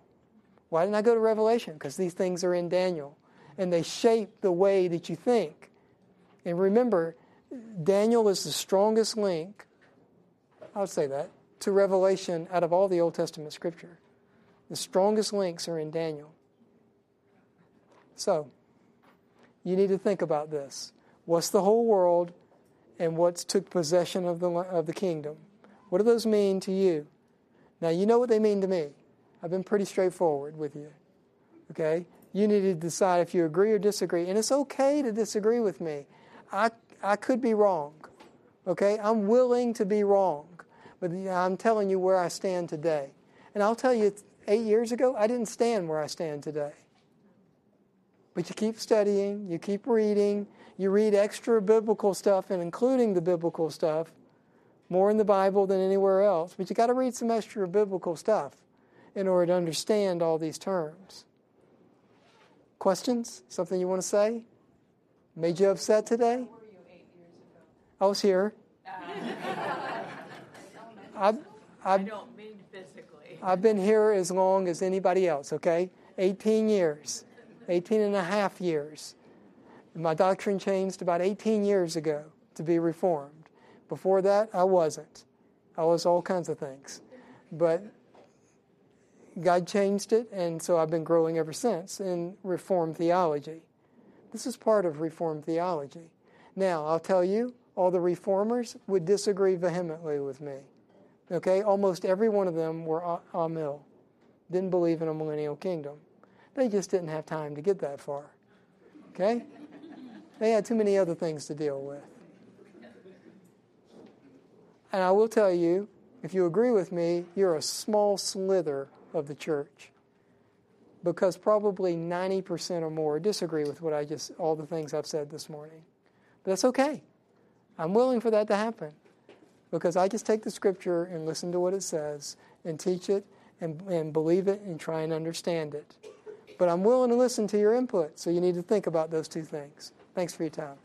Why didn't I go to Revelation? Because these things are in Daniel. And they shape the way that you think. And remember, Daniel is the strongest link, I'll say that, to Revelation out of all the Old Testament scripture. The strongest links are in Daniel. So, you need to think about this. What's the whole world? and what's took possession of the of the kingdom. What do those mean to you? Now you know what they mean to me. I've been pretty straightforward with you. Okay? You need to decide if you agree or disagree. And it's okay to disagree with me. I I could be wrong. Okay? I'm willing to be wrong. But I'm telling you where I stand today. And I'll tell you, eight years ago, I didn't stand where I stand today. But you keep studying, you keep reading, you read extra biblical stuff and including the biblical stuff, more in the Bible than anywhere else. But you got to read some extra biblical stuff in order to understand all these terms. Questions? Something you want to say? Made you upset today? Where were you eight years ago? I was here. I've, I I've, don't mean physically. I've been here as long as anybody else, okay? 18 years, 18 and a half years. My doctrine changed about 18 years ago to be reformed. Before that, I wasn't. I was all kinds of things. But God changed it, and so I've been growing ever since in Reformed theology. This is part of Reformed theology. Now, I'll tell you, all the reformers would disagree vehemently with me. Okay, almost every one of them were Amil, didn't believe in a millennial kingdom. They just didn't have time to get that far. Okay, they had too many other things to deal with. And I will tell you, if you agree with me, you're a small slither of the church. Because probably 90% or more disagree with what I just, all the things I've said this morning. But that's okay. I'm willing for that to happen because I just take the scripture and listen to what it says and teach it and, and believe it and try and understand it. But I'm willing to listen to your input, so you need to think about those two things. Thanks for your time.